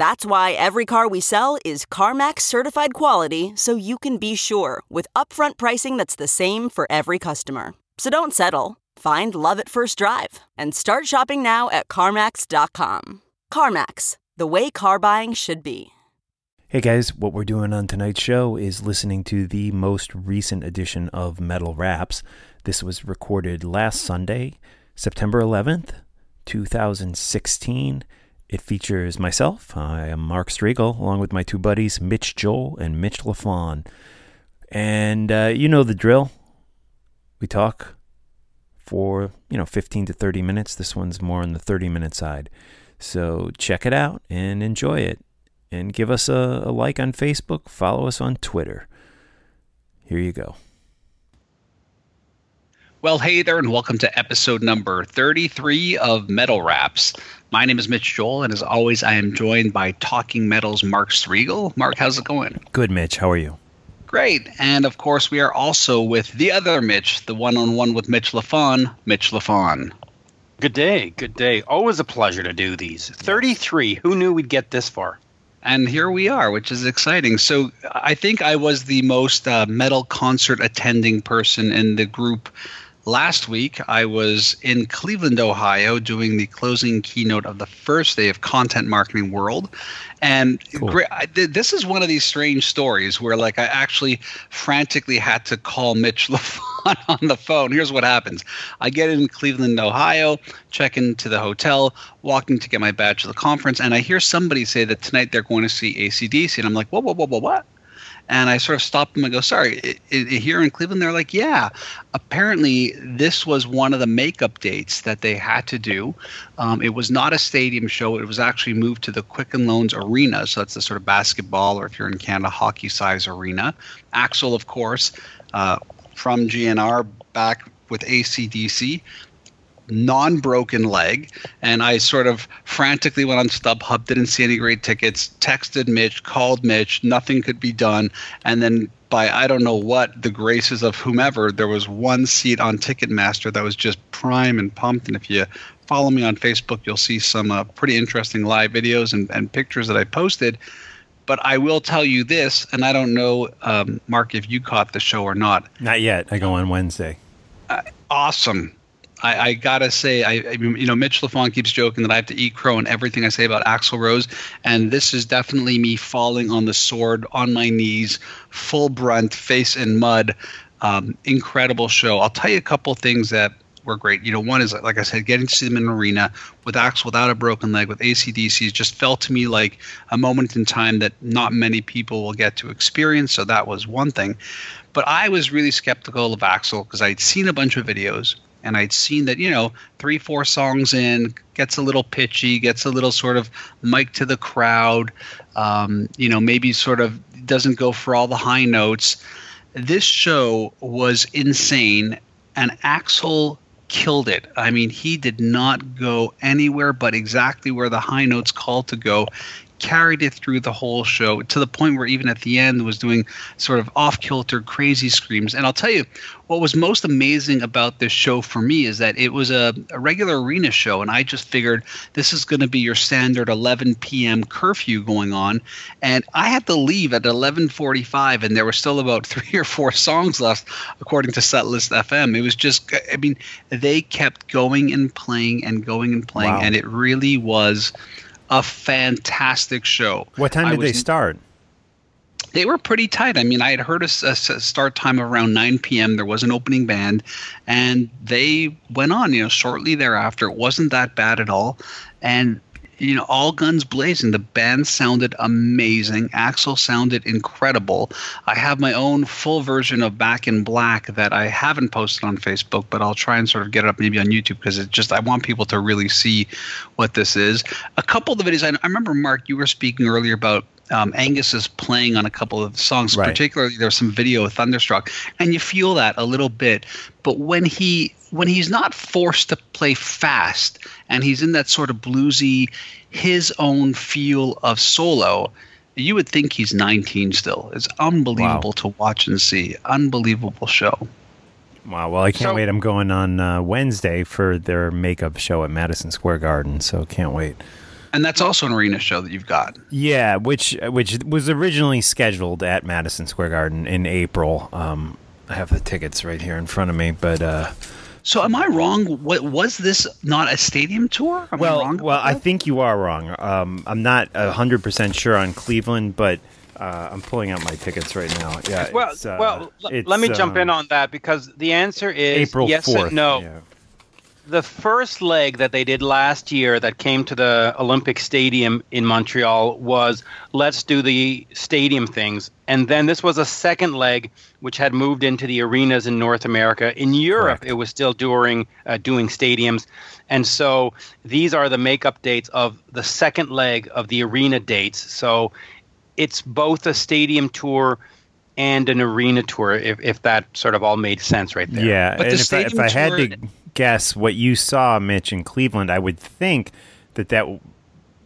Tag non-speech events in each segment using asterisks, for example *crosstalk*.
That's why every car we sell is CarMax certified quality so you can be sure with upfront pricing that's the same for every customer. So don't settle. Find love at first drive and start shopping now at CarMax.com. CarMax, the way car buying should be. Hey guys, what we're doing on tonight's show is listening to the most recent edition of Metal Wraps. This was recorded last Sunday, September 11th, 2016. It features myself, I am Mark Strigl, along with my two buddies, Mitch Joel and Mitch LaFon. And uh, you know the drill. We talk for, you know, 15 to 30 minutes. This one's more on the 30 minute side. So check it out and enjoy it and give us a, a like on Facebook, follow us on Twitter. Here you go. Well, hey there, and welcome to episode number 33 of Metal Wraps. My name is Mitch Joel, and as always, I am joined by Talking Metal's Mark Strigl. Mark, how's it going? Good, Mitch. How are you? Great. And of course, we are also with the other Mitch, the one on one with Mitch LaFon, Mitch LaFon. Good day. Good day. Always a pleasure to do these. 33. Who knew we'd get this far? and here we are, which is exciting. So I think I was the most uh, metal concert attending person in the group. Last week, I was in Cleveland, Ohio, doing the closing keynote of the first day of Content Marketing World. And cool. great, I, this is one of these strange stories where, like, I actually frantically had to call Mitch *laughs* LaFon on the phone. Here's what happens I get in Cleveland, Ohio, check into the hotel, walking to get my badge to the conference, and I hear somebody say that tonight they're going to see ACDC. And I'm like, whoa, whoa, whoa, whoa, what? And I sort of stopped them and go, sorry, it, it, here in Cleveland, they're like, yeah. Apparently, this was one of the makeup dates that they had to do. Um, it was not a stadium show. It was actually moved to the Quicken Loans Arena. So that's the sort of basketball, or if you're in Canada, hockey size arena. Axl, of course, uh, from GNR back with ACDC non-broken leg and i sort of frantically went on stubhub didn't see any great tickets texted mitch called mitch nothing could be done and then by i don't know what the graces of whomever there was one seat on ticketmaster that was just prime and pumped and if you follow me on facebook you'll see some uh, pretty interesting live videos and, and pictures that i posted but I will tell you this, and I don't know, um, Mark, if you caught the show or not. Not yet. I go on Wednesday. Uh, awesome. I, I, gotta say, I, I, you know, Mitch LaFon keeps joking that I have to eat crow in everything I say about Axl Rose, and this is definitely me falling on the sword on my knees, full brunt, face in mud. Um, incredible show. I'll tell you a couple things that were great. You know, one is like I said, getting to see them in an arena with Axl without a broken leg, with ACDC, just felt to me like a moment in time that not many people will get to experience. So that was one thing. But I was really skeptical of Axl because I'd seen a bunch of videos and I'd seen that you know three four songs in gets a little pitchy, gets a little sort of mic to the crowd, um, you know maybe sort of doesn't go for all the high notes. This show was insane, and Axl killed it. I mean, he did not go anywhere but exactly where the high notes called to go carried it through the whole show to the point where even at the end was doing sort of off kilter crazy screams. And i'll tell you what was most amazing about this show for me is that it was a, a regular arena show and i just figured this is going to be your standard 11 p.m curfew going on. And i had to leave at 11.45 and there were still about *laughs* three or four songs left according to setlist fm it was just i mean they kept going and playing and going and playing wow. and it really was a fantastic show. What time did was, they start? they were pretty tight. I mean, I had heard a, a start time around 9 p.m. There was an opening band, and they went on. You know, shortly thereafter, it wasn't that bad at all, and you know, all guns blazing. The band sounded amazing. Axl sounded incredible. I have my own full version of Back in Black that I haven't posted on Facebook, but I'll try and sort of get it up maybe on YouTube because it just I want people to really see what this is. A couple of the videos I, I remember, Mark, you were speaking earlier about um, Angus is playing on a couple of songs. Right. Particularly, there's some video of Thunderstruck, and you feel that a little bit. But when he when he's not forced to play fast and he's in that sort of bluesy, his own feel of solo, you would think he's 19 still. It's unbelievable wow. to watch and see. Unbelievable show. Wow. Well, I can't so, wait. I'm going on uh, Wednesday for their makeup show at Madison Square Garden, so can't wait. And that's also an arena show that you've got. Yeah, which which was originally scheduled at Madison Square Garden in April. Um, I have the tickets right here in front of me, but uh, so am I wrong? What was this not a stadium tour? Am well, I wrong well, I think you are wrong. Um, I'm not hundred percent sure on Cleveland, but uh, I'm pulling out my tickets right now. Yeah. Well, uh, well, let me jump in on that because the answer is April yes 4th, and no. Yeah the first leg that they did last year that came to the Olympic Stadium in Montreal was let's do the stadium things. And then this was a second leg which had moved into the arenas in North America. In Europe, Correct. it was still doing uh, doing stadiums. And so these are the makeup dates of the second leg of the arena dates. So it's both a stadium tour and an arena tour, if, if that sort of all made sense right there. Yeah, but and if I, if I had to guess what you saw, Mitch, in Cleveland, I would think that that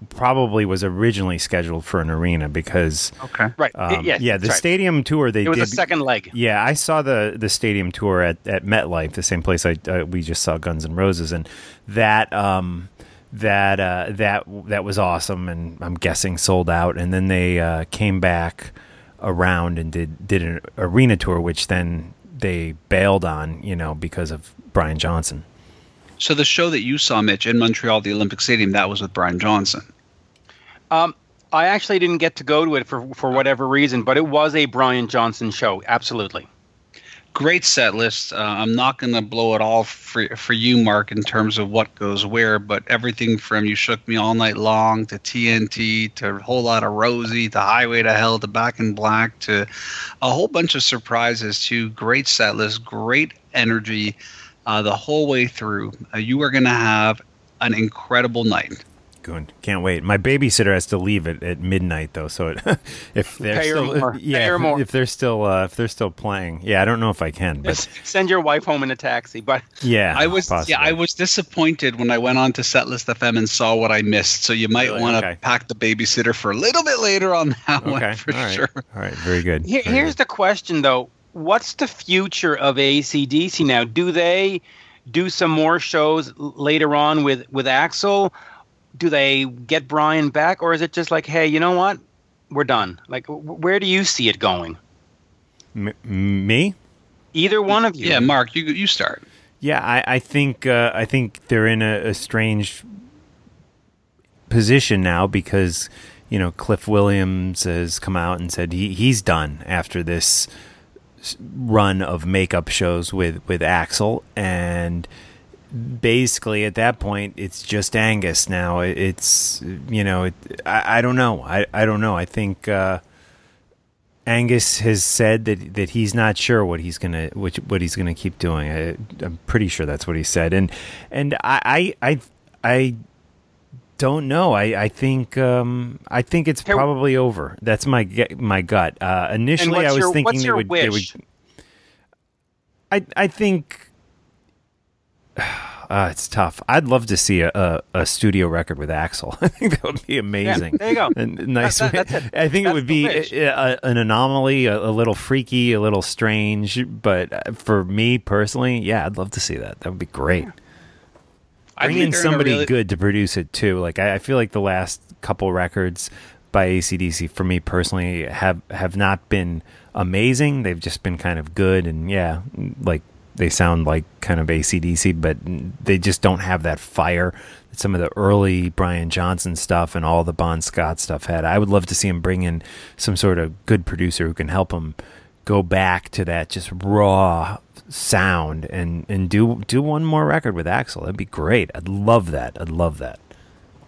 probably was originally scheduled for an arena because okay. Right. um, yeah yeah the right. stadium tour they it was did, a second leg. Yeah I saw the the stadium tour at at MetLife the same place I uh, we just saw Guns and Roses and that um that uh, that that was awesome and I'm guessing sold out and then they uh, came back around and did did an arena tour which then they bailed on you know because of Brian Johnson. So the show that you saw, Mitch, in Montreal, the Olympic Stadium, that was with Brian Johnson. Um, I actually didn't get to go to it for for whatever reason, but it was a Brian Johnson show. Absolutely. Great set list. Uh, I'm not going to blow it all for for you, Mark, in terms of what goes where, but everything from "You Shook Me All Night Long" to TNT to a whole lot of Rosie to "Highway to Hell" to "Back in Black" to a whole bunch of surprises. To great set list, great energy uh, the whole way through. Uh, you are going to have an incredible night. Good. Can't wait. My babysitter has to leave at, at midnight though, so it, *laughs* if they're Pay still, more. *laughs* yeah, if, if, they're still uh, if they're still playing, yeah, I don't know if I can, but Just send your wife home in a taxi. But yeah, I was possibly. yeah I was disappointed when I went on to Setlist FM and saw what I missed. So you might really? want to okay. pack the babysitter for a little bit later on that okay. one for All right. sure. All right, very good. Here, very here's good. the question though: What's the future of ACDC now? Do they do some more shows later on with with Axl? Do they get Brian back, or is it just like, hey, you know what, we're done? Like, where do you see it going? M- me? Either one of you. Yeah, Mark, you you start. Yeah, I, I think uh, I think they're in a, a strange position now because you know Cliff Williams has come out and said he he's done after this run of makeup shows with with Axl and basically at that point it's just Angus now. It's you know it, I, I don't know I, I don't know I think uh, Angus has said that that he's not sure what he's gonna which what he's gonna keep doing. I, am pretty sure that's what he said, and and I I I, I don't know. I I think um, I think it's probably over. That's my my gut. Uh, initially, I was your, thinking they would, they would. I I think uh, *sighs* it's tough. I'd love to see a, a, a, studio record with Axl. *laughs* I think that would be amazing. Yeah, there you go. And nice. That, that, I think that's it would be a, a, an anomaly, a, little freaky, a little strange. But uh, for me personally, yeah, I'd love to see that. That would be great. Bring in somebody really... good to produce it too. Like I, I feel like the last couple records by ACDC for me personally have have not been amazing. They've just been kind of good and yeah, like they sound like kind of ACDC, but they just don't have that fire that some of the early Brian Johnson stuff and all the Bon Scott stuff had. I would love to see him bring in some sort of good producer who can help him go back to that just raw sound and and do do one more record with Axl. That'd be great. I'd love that. I'd love that.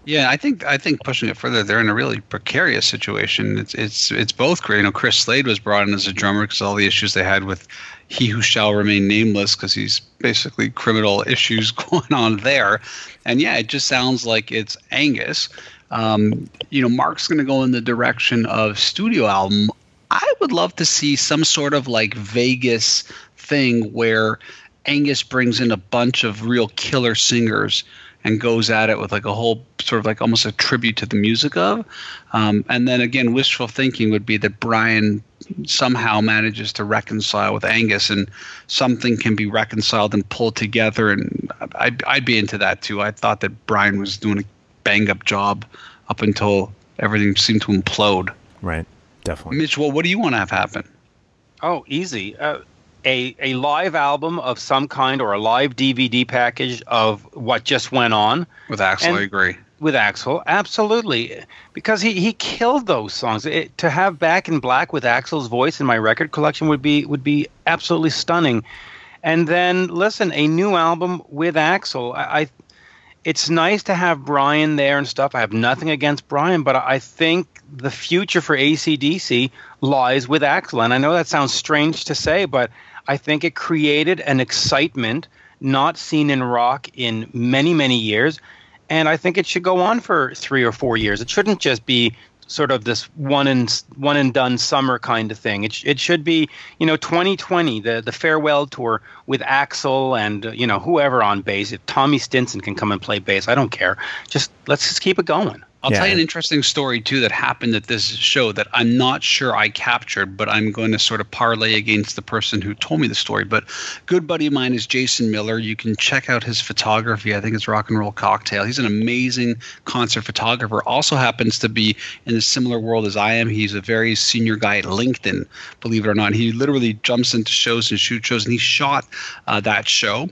Yeah, I think I think pushing it further, they're in a really precarious situation. It's it's it's both great. You know, Chris Slade was brought in as a drummer because all the issues they had with he who shall remain nameless because he's basically criminal *laughs* issues *laughs* going on there. And yeah, it just sounds like it's Angus. Um, you know, Mark's going to go in the direction of studio album. I would love to see some sort of like Vegas thing where Angus brings in a bunch of real killer singers and goes at it with like a whole sort of like almost a tribute to the music of. Um, and then again, wishful thinking would be that Brian somehow manages to reconcile with Angus and something can be reconciled and pulled together. And I'd, I'd be into that too. I thought that Brian was doing a bang up job up until everything seemed to implode. Right. Definitely. Mitch, well, what do you want to have happen? Oh, easy. Uh, a, a live album of some kind or a live DVD package of what just went on. With Axl, and I agree. With Axl, absolutely, because he, he killed those songs. It, to have Back in Black with Axl's voice in my record collection would be would be absolutely stunning. And then listen, a new album with Axl. I, I it's nice to have Brian there and stuff. I have nothing against Brian, but I think the future for ACDC lies with Axl. And I know that sounds strange to say, but I think it created an excitement not seen in rock in many, many years. And I think it should go on for three or four years. It shouldn't just be sort of this one and one and done summer kind of thing. It, it should be, you know, 2020, the the farewell tour with Axl and uh, you know whoever on bass. If Tommy Stinson can come and play bass, I don't care. Just let's just keep it going. I'll yeah. tell you an interesting story too that happened at this show that I'm not sure I captured, but I'm going to sort of parlay against the person who told me the story. But good buddy of mine is Jason Miller. You can check out his photography. I think it's Rock and Roll Cocktail. He's an amazing concert photographer. Also happens to be in a similar world as I am. He's a very senior guy at LinkedIn, believe it or not. He literally jumps into shows and shoot shows, and he shot uh, that show.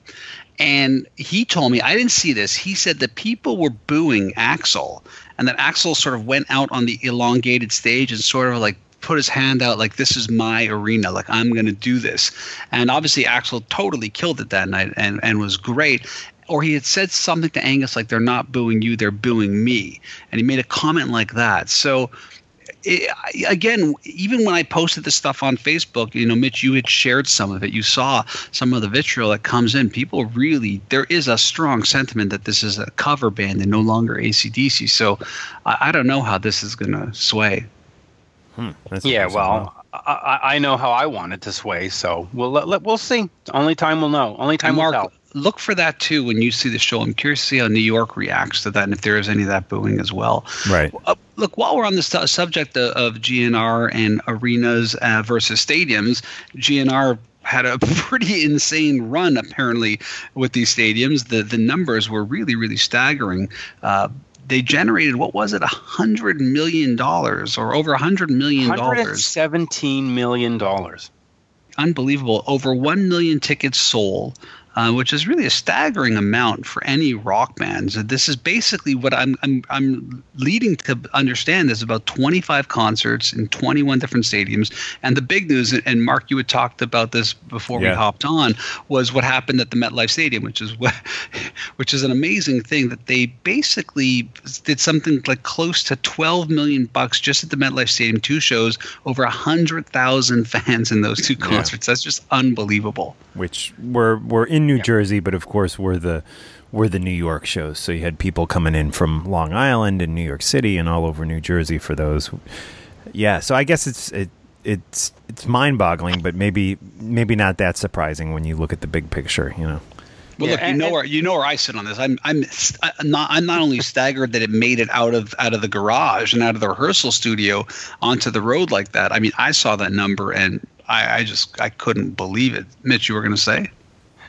And he told me, I didn't see this. He said the people were booing Axl and that Axl sort of went out on the elongated stage and sort of like put his hand out like this is my arena. Like i'm going to do this. And obviously axl totally killed it that night and, and was great. Or he had said something to angus like they're not booing you they're booing me. And he made a comment like that. So it, again, even when I posted this stuff on Facebook, you know, Mitch, you had shared some of it. You saw some of the vitriol that comes in. People really, there is a strong sentiment that this is a cover band and no longer ACDC. So I, I don't know how this is going to sway. Hmm, yeah, well, I, I, know how I want it to sway. So we'll let, we'll see. Only time will know. Only time Mark, will tell look for that too when you see the show. I'm curious to see how New York reacts to that and if there is any of that booing as well. Right. Uh, look, while we're on the st- subject of, of, GNR and arenas uh, versus stadiums, GNR had a *laughs* pretty insane run apparently with these stadiums. The the numbers were really really staggering. Uh, they generated what was it a hundred million dollars or over a hundred million dollars seventeen million dollars unbelievable over 1 million tickets sold uh, which is really a staggering amount for any rock bands. This is basically what I'm, I'm, I'm leading to understand is about 25 concerts in 21 different stadiums. And the big news, and Mark, you had talked about this before yeah. we hopped on, was what happened at the MetLife Stadium, which is what, *laughs* which is an amazing thing that they basically did something like close to 12 million bucks just at the MetLife Stadium, two shows, over 100,000 fans in those two concerts. Yeah. That's just unbelievable. Which were were in New Jersey, but of course we're the we're the New York shows. So you had people coming in from Long Island and New York City and all over New Jersey for those. Yeah, so I guess it's it, it's it's mind-boggling, but maybe maybe not that surprising when you look at the big picture, you know. Well, yeah, look, you know where you know where I sit on this. I'm I'm I'm not I'm not only staggered that it made it out of out of the garage and out of the rehearsal studio onto the road like that. I mean, I saw that number and I, I just I couldn't believe it. Mitch, you were going to say?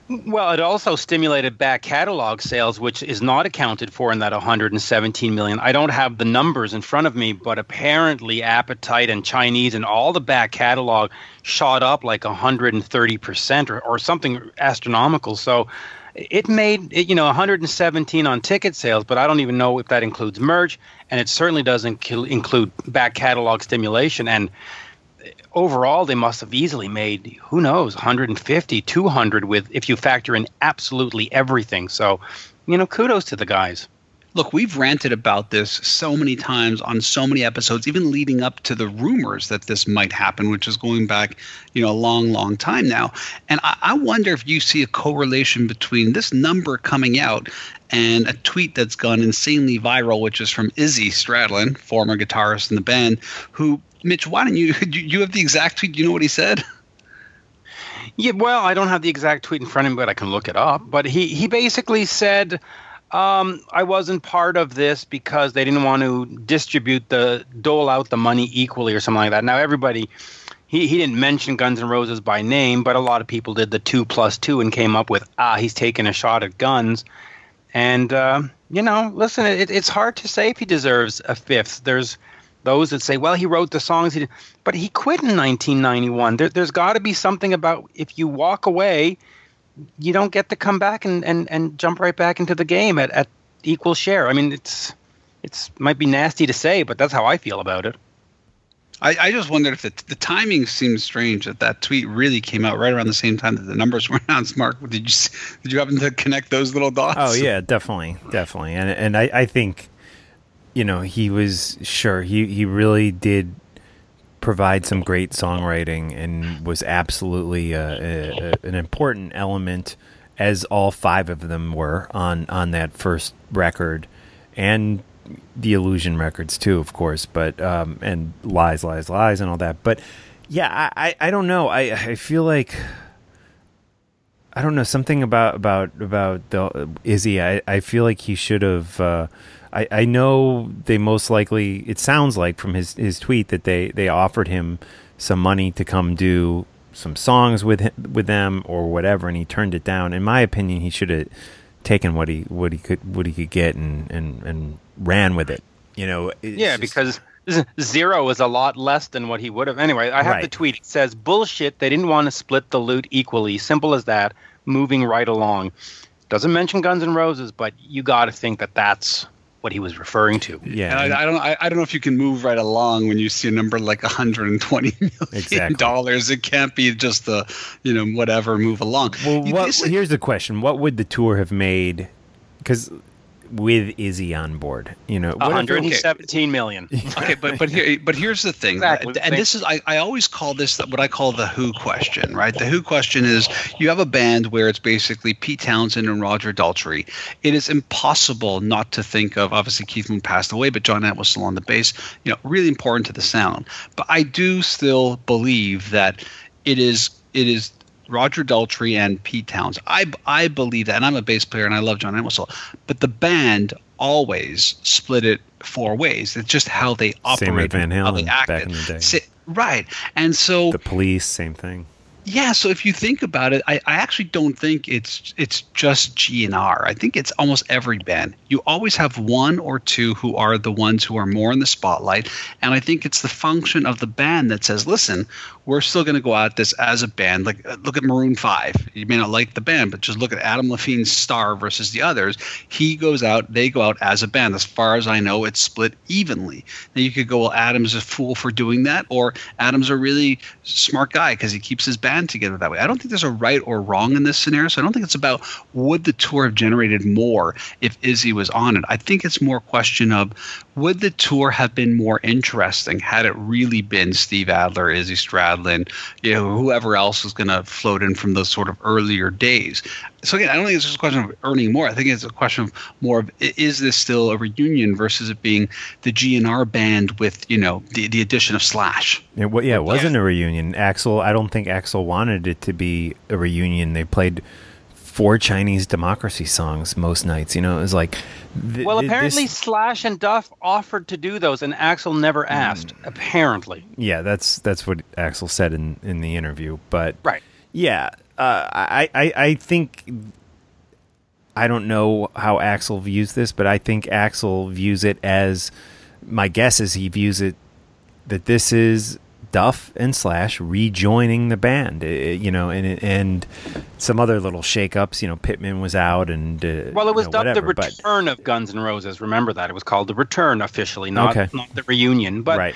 Well, it also stimulated back catalog sales, which is not accounted for in that 117 million. I don't have the numbers in front of me, but apparently Appetite and Chinese and all the back catalog shot up like 130% or, or something astronomical. So it made you know 117 on ticket sales, but I don't even know if that includes merch, and it certainly doesn't include back catalog stimulation. And overall they must have easily made who knows 150 200 with if you factor in absolutely everything. So you know kudos to the guys look we've ranted about this so many times on so many episodes even leading up to the rumors that this might happen which is going back you know a long long time now and i, I wonder if you see a correlation between this number coming out and a tweet that's gone insanely viral, which is from Izzy Stradlin, former guitarist in the band, who Mitch, why don't you? *laughs* You have the exact tweet? Do you know what he said? Yeah, well, I don't have the exact tweet in front of me, but I can look it up. But he he basically said, um, "I wasn't part of this because they didn't want to distribute the dole out the money equally or something like that." Now everybody. He, he didn't mention Guns N' Roses by name, but a lot of people did the two plus two and came up with ah he's taking a shot at Guns, and uh, you know listen it, it's hard to say if he deserves a fifth. There's those that say, well, he wrote the songs, he but he quit in 1991. There, has got to be something about if you walk away, you don't get to come back and, and, and jump right back into the game at, at equal share. I mean, it's it's might be nasty to say, but that's how I feel about it. I, I just wondered if the, the timing seems strange that that tweet really came out right around the same time that the numbers *laughs* were announced. Mark, did you did you happen to connect those little dots? Oh yeah, definitely, definitely, and and I, I think you know, he was sure he he really did provide some great songwriting and was absolutely a, a, a, an important element, as all five of them were on on that first record, and the Illusion records too, of course. But um, and lies, lies, lies, and all that. But yeah, I I, I don't know. I I feel like. I don't know something about about about the Izzy. I, I feel like he should have uh, I, I know they most likely. It sounds like from his his tweet that they they offered him some money to come do some songs with him, with them or whatever, and he turned it down. In my opinion, he should have taken what he what he could what he could get and and and ran with it. You know. Yeah, just, because *laughs* zero is a lot less than what he would have. Anyway, I have right. the tweet. It says, "Bullshit. They didn't want to split the loot equally. Simple as that. Moving right along." Doesn't mention Guns N' Roses, but you got to think that that's what he was referring to. Yeah, I, I, don't. I, I, don't know if you can move right along when you see a number like 120 million exactly. dollars. It can't be just the, you know, whatever. Move along. Well, what, here's the question: What would the tour have made? Because with Izzy on board. You know, 117 million. *laughs* okay, but but here but here's the thing, exactly. and this is I, I always call this what I call the Who question, right? The Who question is you have a band where it's basically Pete Townshend and Roger Daltrey. It is impossible not to think of obviously Keith Moon passed away, but John Entwistle still on the bass. You know, really important to the sound. But I do still believe that it is it is Roger Daltrey and Pete Towns. I I believe that, and I'm a bass player and I love John Entwistle, but the band always split it four ways. It's just how they operate. Same with Van Halen back in the day. right, and so the Police, same thing. Yeah, so if you think about it, I, I actually don't think it's it's just GNR. I think it's almost every band. You always have one or two who are the ones who are more in the spotlight, and I think it's the function of the band that says, "Listen, we're still going to go at this as a band. Like, look at Maroon Five. You may not like the band, but just look at Adam Levine's Star versus the others. He goes out, they go out as a band. As far as I know, it's split evenly. Now you could go, well, Adam's a fool for doing that, or Adam's a really smart guy because he keeps his band band together that way. I don't think there's a right or wrong in this scenario. So I don't think it's about would the tour have generated more if Izzy was on it. I think it's more question of would the tour have been more interesting had it really been Steve Adler, Izzy Stradlin, you know, whoever else was going to float in from those sort of earlier days. So again, I don't think it's just a question of earning more. I think it's a question of more of is this still a reunion versus it being the GNR band with you know the the addition of Slash. Yeah, well, yeah, it wasn't yeah. a reunion. Axl, I don't think Axl wanted it to be a reunion. They played four Chinese democracy songs most nights. You know, it was like. Th- well, apparently this... Slash and Duff offered to do those, and Axl never asked. Mm. Apparently. Yeah, that's that's what Axl said in in the interview. But right. Yeah, uh, I, I I think I don't know how Axl views this, but I think Axl views it as my guess is he views it that this is Duff and Slash rejoining the band, uh, you know, and and some other little shakeups. You know, Pitman was out, and uh, well, it was you know, dubbed whatever, the but- return of Guns N' Roses. Remember that it was called the return officially, not Okay. not the reunion. But right.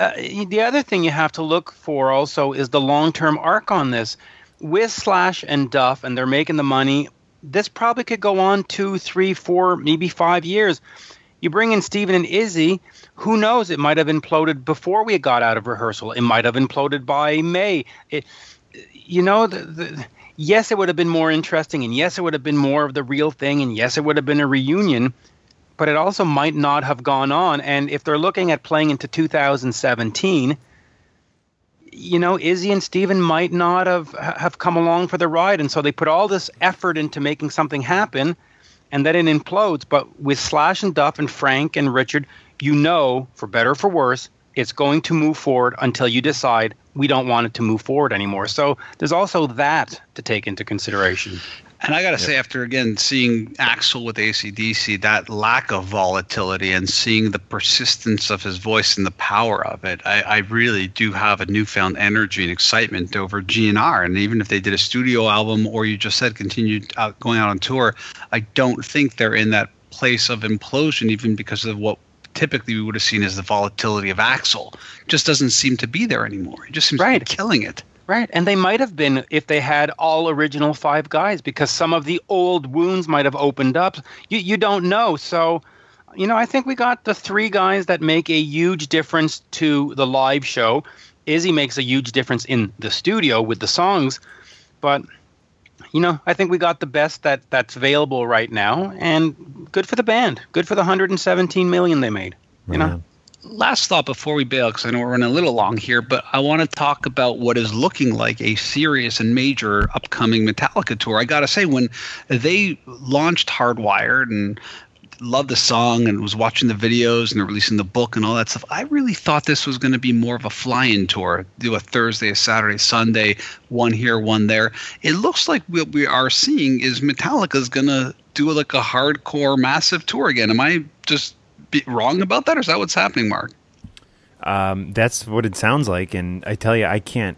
uh, the other thing you have to look for also is the long term arc on this. With Slash and Duff, and they're making the money. This probably could go on two, three, four, maybe five years. You bring in Steven and Izzy, who knows? It might have imploded before we got out of rehearsal. It might have imploded by May. It, you know, the, the, yes, it would have been more interesting, and yes, it would have been more of the real thing, and yes, it would have been a reunion, but it also might not have gone on. And if they're looking at playing into 2017, you know, Izzy and Steven might not have have come along for the ride, and so they put all this effort into making something happen, and then it implodes. But with Slash and Duff and Frank and Richard, you know, for better or for worse, it's going to move forward until you decide we don't want it to move forward anymore. So there's also that to take into consideration. And I got to say, after again seeing Axl with ACDC, that lack of volatility and seeing the persistence of his voice and the power of it, I, I really do have a newfound energy and excitement over GNR. And even if they did a studio album or you just said continued out, going out on tour, I don't think they're in that place of implosion, even because of what typically we would have seen as the volatility of Axl. Just doesn't seem to be there anymore. He just seems to be killing it. Right, and they might have been if they had all original five guys because some of the old wounds might have opened up. You you don't know. So, you know, I think we got the three guys that make a huge difference to the live show. Izzy makes a huge difference in the studio with the songs, but you know, I think we got the best that that's available right now, and good for the band. Good for the 117 million they made. You know. Last thought before we bail, because I know we're running a little long here, but I want to talk about what is looking like a serious and major upcoming Metallica tour. I got to say, when they launched Hardwired and loved the song and was watching the videos and they're releasing the book and all that stuff, I really thought this was going to be more of a fly-in tour. Do a Thursday, a Saturday, Sunday, one here, one there. It looks like what we are seeing is Metallica's going to do like a hardcore, massive tour again. Am I just be wrong about that, or is that what's happening, Mark? Um, that's what it sounds like, and I tell you, I can't,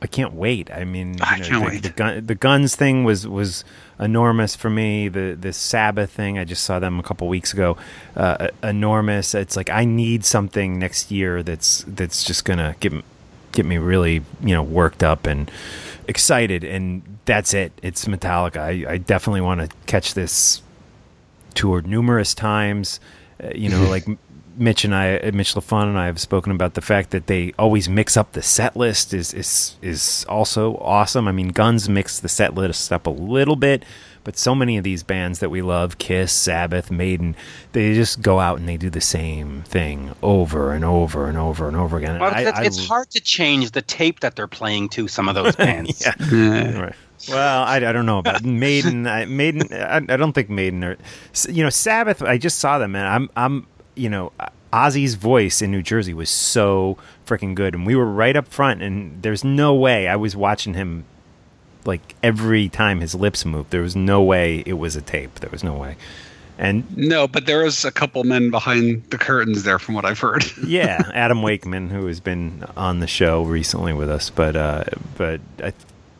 I can't wait. I mean, I know, can't the, wait. The, gun, the guns thing was was enormous for me. The the Sabbath thing, I just saw them a couple weeks ago. Uh, enormous. It's like I need something next year that's that's just gonna get get me really you know worked up and excited, and that's it. It's Metallica. I, I definitely want to catch this toured numerous times. Uh, you know, like *laughs* Mitch and I, uh, Mitch LaFon and I have spoken about the fact that they always mix up the set list is is is also awesome. I mean, Guns mix the set list up a little bit, but so many of these bands that we love, Kiss, Sabbath, Maiden, they just go out and they do the same thing over and over and over and over again. Well, I- it's, I it's hard to change the tape that they're playing to some of those *laughs* bands. Yeah. Right. Well, I, I don't know about *laughs* Maiden. I, Maiden. I, I don't think Maiden or You know, Sabbath. I just saw them, and I'm. I'm. You know, Ozzy's voice in New Jersey was so freaking good, and we were right up front. And there's no way I was watching him. Like every time his lips moved, there was no way it was a tape. There was no way. And No, but there is a couple men behind the curtains there, from what I've heard. *laughs* yeah, Adam Wakeman, who has been on the show recently with us, but uh, but I,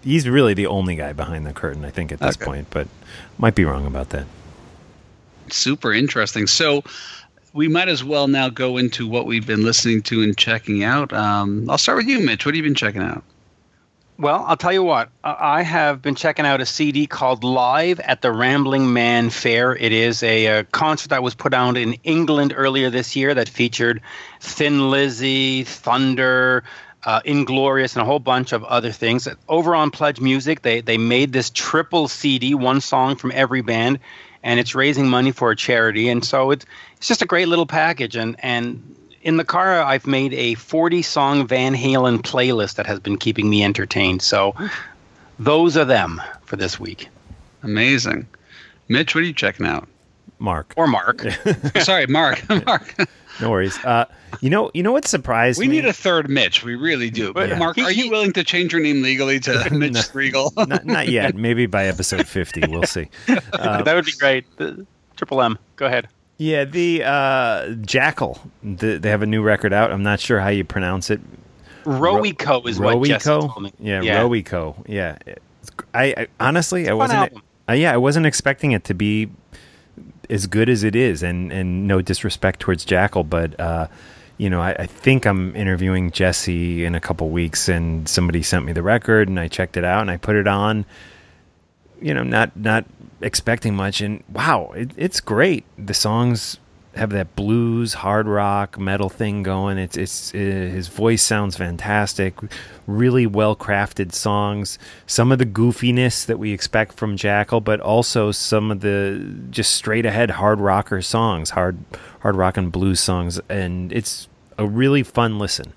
he's really the only guy behind the curtain, I think, at this Okay. point. But might be wrong about that. Super interesting. So we might as well now go into what we've been listening to and checking out. Um, I'll start with you, Mitch. What have you been checking out? Well, I'll tell you what. I I have been checking out a CD called Live at the Rambling Man Fair. It is a, uh concert that was put on in England earlier this year that featured Thin Lizzy, Thunder, uh, Inglorious, and a whole bunch of other things. Over on Pledge Music, they they made this triple CD, one song from every band, and it's raising money for a charity. And so it's it's just a great little package. And and in the car, I've made a 40 song Van Halen playlist that has been keeping me entertained. So those are them for this week. Amazing. Mitch, what are you checking out? Mark. Or Mark. *laughs* Sorry, Mark. *laughs* Mark. No worries. Uh, you know, you know what surprised me We me? need a third Mitch. We really do. But Yeah. Mark, are you willing to change your name legally to *laughs* Mitch No. Strigl? not, not yet. Maybe by episode fifty, we'll see. Uh, that would be great. The- Triple M. Go ahead. yeah, the uh, Jackyl. The, they have a new record out. I'm not sure how you pronounce it. Rowyco is what Jesse Rowyco? told me. Yeah, Rowyco. Yeah. I, I honestly, I wasn't. album. Uh, yeah, I wasn't expecting it to be as good as it is, and and no disrespect towards Jackyl, but uh, you know, I, I think I'm interviewing Jesse in a couple weeks, and somebody sent me the record, and I checked it out, and I put it on. You know, not not expecting much, and wow, it, it's great. The songs have that blues, hard rock, metal thing going. It's it's uh, his voice sounds fantastic. Really well crafted songs. Some of the goofiness that we expect from Jackyl, but also some of the just straight ahead hard rocker songs, hard hard rock and blues songs, and it's a really fun listen.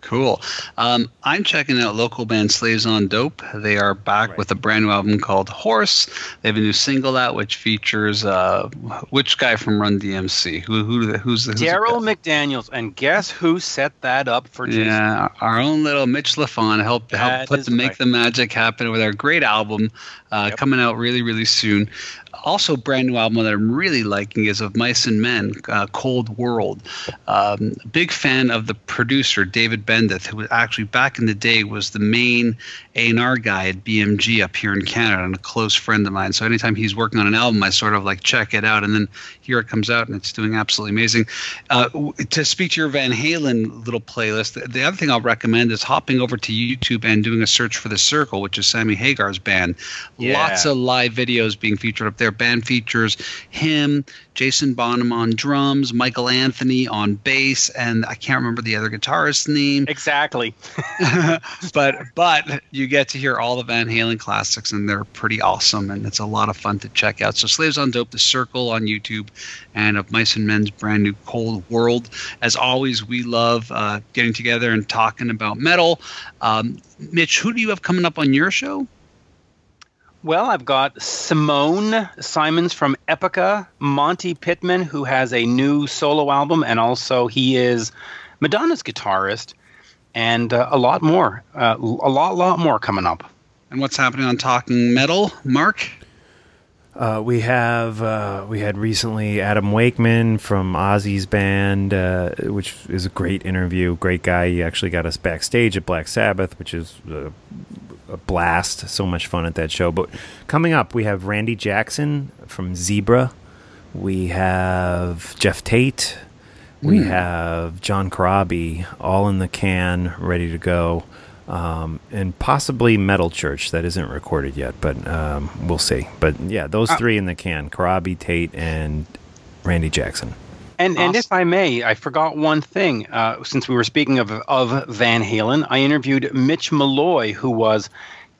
Cool. Um, I'm checking out local band Slaves on Dope. They are back with a brand new album called Horse. They have a new single out which features uh, which guy from Run DMC? Who who who's the who's Darryl? McDaniels. And guess who set that up for Jason? Yeah, our own little Mitch LaFon helped help put the make right. the magic happen with our great album uh, Yep. coming out really really soon. Also, brand new album that I'm really liking is of Mice and Men, uh, Cold World. Um, big fan of the producer David Bendeth, who actually back in the day was the main A&R guy at BMG up here in Canada, and a close friend of mine. So anytime he's working on an album, I sort of like check it out, and then here it comes out, and it's doing absolutely amazing. Uh, to speak to your Van Halen little playlist, the, the other thing I'll recommend is hopping over to YouTube and doing a search for The Circle, which is Sammy Hagar's band. Yeah. Lots of live videos being featured up there. Band features him, Jason Bonham on drums, Michael Anthony on bass, and I can't remember the other guitarist's name. *laughs* Exactly. but but you get to hear all the Van Halen classics, and they're pretty awesome, and it's a lot of fun to check out. So Slaves on Dope, The Circle on YouTube, and of Mice and Men's brand new Cold World. As always, we love uh, getting together and talking about metal. Um, Mitch, who do you have coming up on your show? Well, I've got Simone Simons from Epica, Monte Pittman, who has a new solo album, and also he is Madonna's guitarist, and uh, a lot more, uh, a lot, lot more coming up. And what's happening on Talking Metal, Mark? Uh, we have uh, we had recently Adam Wakeman from Ozzy's band, uh, which is a great interview. Great guy. He actually got us backstage at Black Sabbath, which is a, blast. So much fun at that show. But coming up, we have Randy Jackson from Zebra. We have Geoff Tate. We have John Corabi, all in the can, ready to go. Um, and possibly Metal Church that isn't recorded yet, but um, we'll see. But yeah, those three in the can: Corabi, Tate, and Randy Jackson. And and if I may, I forgot one thing. Uh, since we were speaking of of Van Halen, I interviewed Mitch Malloy, who was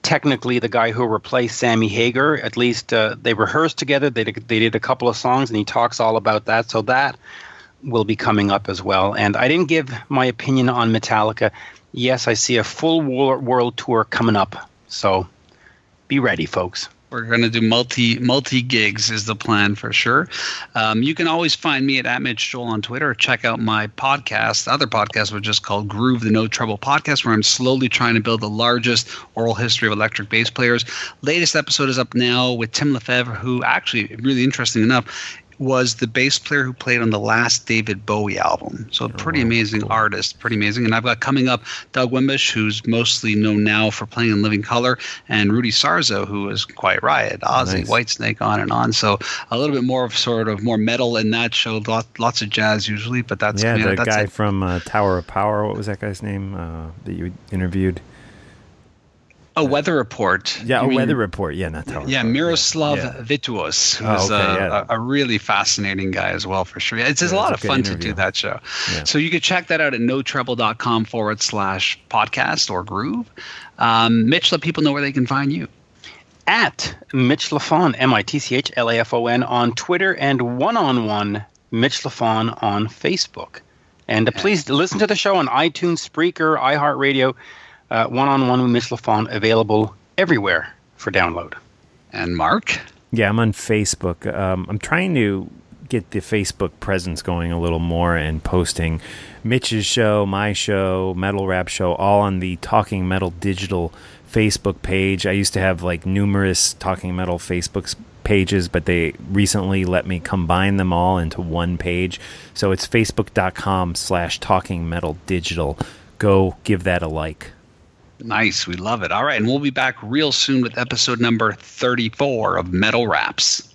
technically the guy who replaced Sammy Hagar. At least uh, they rehearsed together. They did, they did a couple of songs, and he talks all about that. So that will be coming up as well. And I didn't give my opinion on Metallica. Yes, I see a full world tour coming up. So be ready, folks. We're going to do multi multi gigs is the plan for sure. Um, you can always find me at, at Mitch Joel on Twitter. Check out my podcast, the other podcast, which is called Groove the No Treble Podcast, where I'm slowly trying to build the largest oral history of electric bass players. Latest episode is up now with Tim Lefebvre, who actually, really interesting enough, was the bass player who played on the last David Bowie album. So a pretty amazing artist, pretty amazing. And I've got coming up Doug Wimbish, who's mostly known now for playing in Living Color, and Rudy Sarzo, who is Quiet Riot, Ozzy, Nice. Whitesnake, on and on. So a little bit more of sort of more metal in that show. Lot, lots of jazz usually, but that's yeah, you know, the that's guy it. from uh, Tower of Power. What was that guy's name uh, that you interviewed? A weather report. Yeah, You a mean- Weather Report. Yeah, not Tower. of Yeah, Miroslav Yeah. Vitous, who's Oh, okay, uh, yeah. a, a really fascinating guy as well, for sure. It's, it's Yeah, a lot it's of a good fun to do that show. Yeah. So you can check that out at notreble.com forward slash podcast or groove. Um, Mitch, let people know where they can find you. at Mitch Lafon, M I T C H L A F O N, on Twitter and one on one Mitch Lafon on Facebook. And uh, please listen to the show on iTunes, Spreaker, iHeartRadio, one on one with Mitch Lafon, available everywhere for download. And Mark. Yeah, I'm on Facebook. Um, I'm trying to get the Facebook presence going a little more and posting Mitch's show, my show, Metal Wrap show, all on the Talking Metal Digital Facebook page. I used to have like numerous Talking Metal Facebook pages, but they recently let me combine them all into one page. So it's facebook.com slash talking metal digital. Go give that a like. Nice. We love it. All right. And we'll be back real soon with episode number 34 of Metal Wraps.